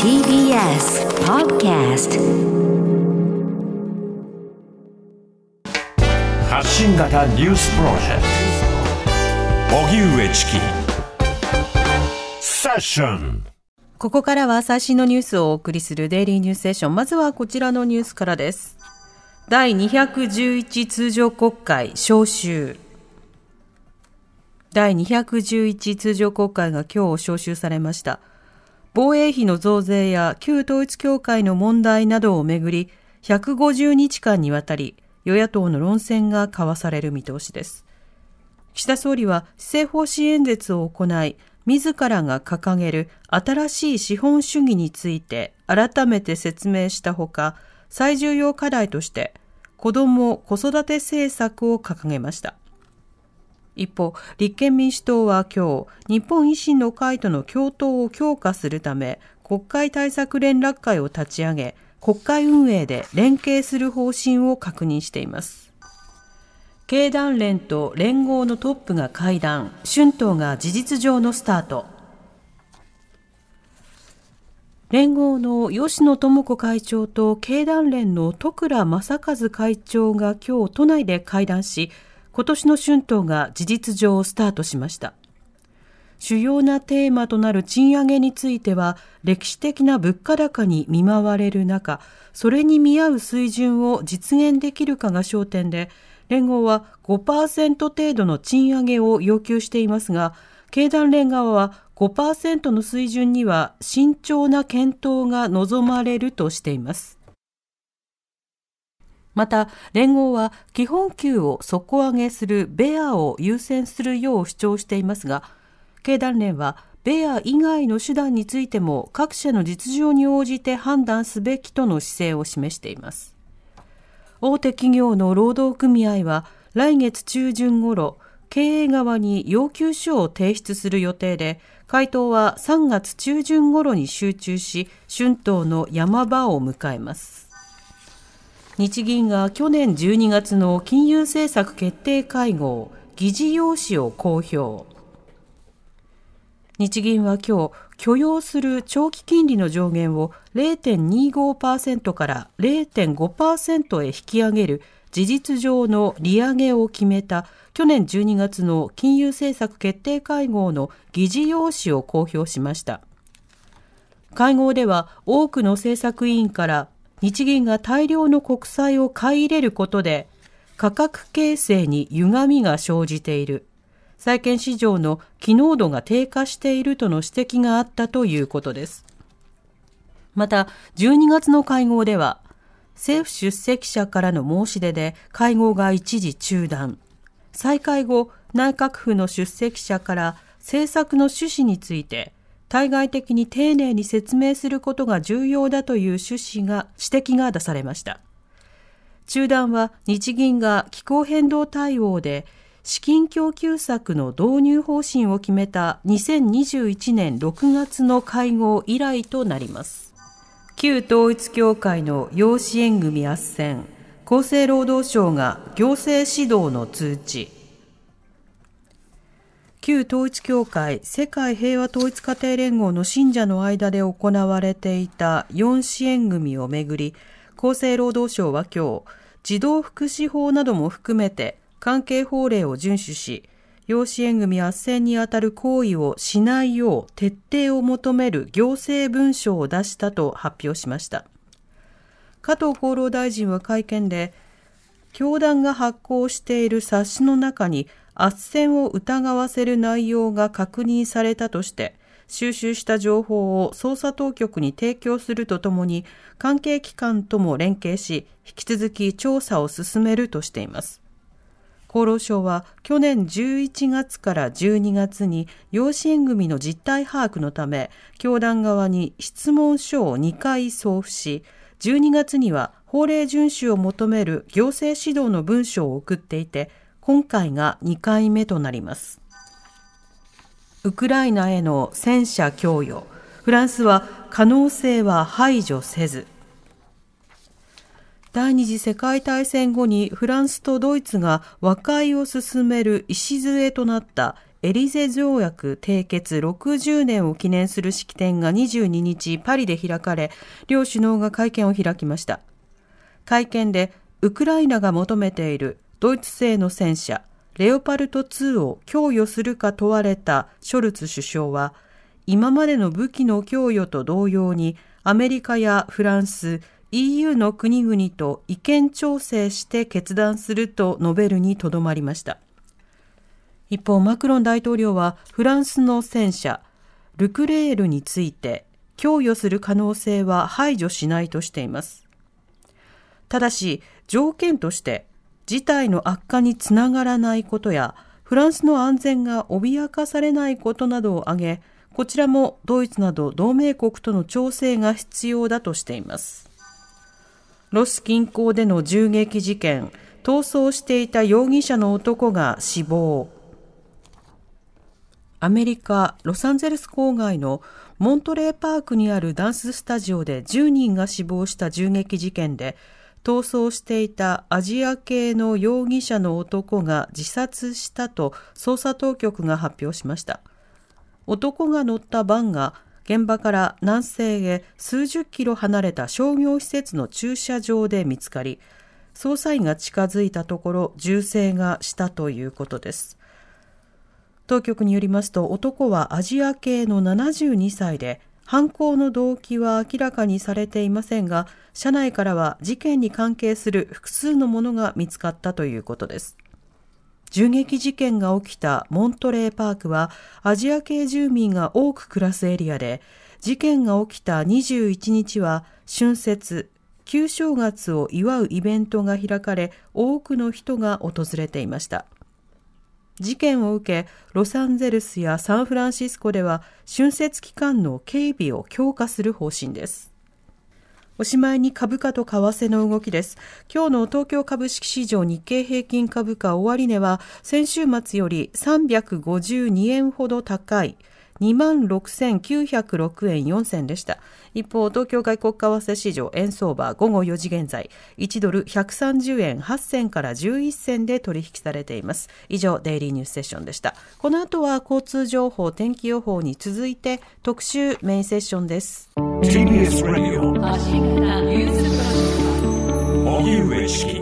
TBS Podcast 発信型ニュースプロジェクト荻上チキセッションここからは最新のニュースをお送りするデイリーニュースセッション。まずはこちらのニュースからです。第211通常国会召集。第211通常国会が今日召集されました。防衛費の増税や旧統一教会の問題などをめぐり、150日間にわたり与野党の論戦が交わされる見通しです。岸田総理は施政方針演説を行い、自らが掲げる新しい資本主義について改めて説明したほか、最重要課題として子ども・子育て政策を掲げました。一方、立憲民主党は今日、日本維新の会との共闘を強化するため、国会対策連絡会を立ち上げ、国会運営で連携する方針を確認しています。経団連と連合のトップが会談、春闘が事実上のスタート。連合の吉野智子会長と経団連の徳倉正和会長が今日都内で会談し、今年の春闘が事実上スタートしました。主要なテーマとなる賃上げについては、歴史的な物価高に見舞われる中、それに見合う水準を実現できるかが焦点で、連合は5%程度の賃上げを要求していますが、経団連側は5%の水準には慎重な検討が望まれるとしています。また、連合は基本給を底上げするベアを優先するよう主張していますが、経団連はベア以外の手段についても各社の実情に応じて判断すべきとの姿勢を示しています。大手企業の労働組合は来月中旬ごろ、経営側に要求書を提出する予定で、回答は3月中旬ごろに集中し、春闘の山場を迎えます。日銀が去年12月の金融政策決定会合、議事要旨を公表。日銀は今日、許容する長期金利の上限を0.25%から0.5%へ引き上げる事実上の利上げを決めた去年12月の金融政策決定会合の議事要旨を公表しました。会合では多くの政策委員から日銀が大量の国債を買い入れることで価格形成に歪みが生じている。債券市場の機能度が低下しているとの指摘があったということです。また、12月の会合では、政府出席者からの申し出で会合が一時中断。再開後、内閣府の出席者から政策の趣旨について、対外的に丁寧に説明することが重要だという趣旨が、指摘が出されました。中断は日銀が気候変動対応で資金供給策の導入方針を決めた2021年6月の会合以来となります。旧統一教会の養子縁組斡旋、厚生労働省が行政指導の通知。旧統一教会世界平和統一家庭連合の信者の間で行われていた養子縁組をめぐり、厚生労働省は今日、児童福祉法なども含めて関係法令を遵守し、養子縁組斡旋にあたる行為をしないよう徹底を求める行政文書を出したと発表しました。加藤厚労大臣は会見で、教団が発行している冊子の中に斡旋を疑わせる内容が確認されたとして、収集した情報を捜査当局に提供するとともに、関係機関とも連携し、引き続き調査を進めるとしています。厚労省は去年11月から12月に養子縁組の実態把握のため、教団側に質問書を2回送付し、12月には法令遵守を求める行政指導の文書を送っていて、今回が2回目となります。ウクライナへの戦車供与、フランスは可能性は排除せず、第二次世界大戦後にフランスとドイツが和解を進める礎となったエリゼ条約締結60年を記念する式典が22日パリで開かれ、両首脳が会見を開きました。会見で、ウクライナが求めているドイツ製の戦車、レオパルト2を供与するか問われたショルツ首相は、今までの武器の供与と同様に、アメリカやフランス、EU の国々と意見調整して決断すると述べるにとどまりました。一方、マクロン大統領はフランスの戦車、ルクレールについて供与する可能性は排除しないとしています。ただし、条件として事態の悪化につながらないことや、フランスの安全が脅かされないことなどを挙げ、こちらもドイツなど同盟国との調整が必要だとしています。ロス近郊での銃撃事件、逃走していた容疑者の男が死亡。アメリカ・ロサンゼルス郊外のモントレーパークにあるダンススタジオで10人が死亡した銃撃事件で、逃走していたアジア系の容疑者の男が自殺したと捜査当局が発表しました。男が乗ったバンが現場から南西へ数十キロ離れた商業施設の駐車場で見つかり、捜査員が近づいたところ銃声がしたということです。当局によりますと男はアジア系の72歳で犯行の動機は明らかにされていませんが車内からは事件に関係する複数のものが見つかったということです銃撃事件が起きたモントレーパークはアジア系住民が多く暮らすエリアで、事件が起きた21日は春節、旧正月を祝うイベントが開かれ、多くの人が訪れていました。事件を受け、ロサンゼルスやサンフランシスコでは春節期間の警備を強化する方針です。おしまいに株価と為替の動きです。今日の東京株式市場日経平均株価終値は先週末より352円ほど高い26,906円4銭でした。一方、東京外国為替市場円相場午後4時現在、1ドル130円8銭から11銭で取引されています。以上、デイリーニュースセッションでした。この後は交通情報、天気予報に続いて特集メインセッションです。TBS ラジオ荻上チキ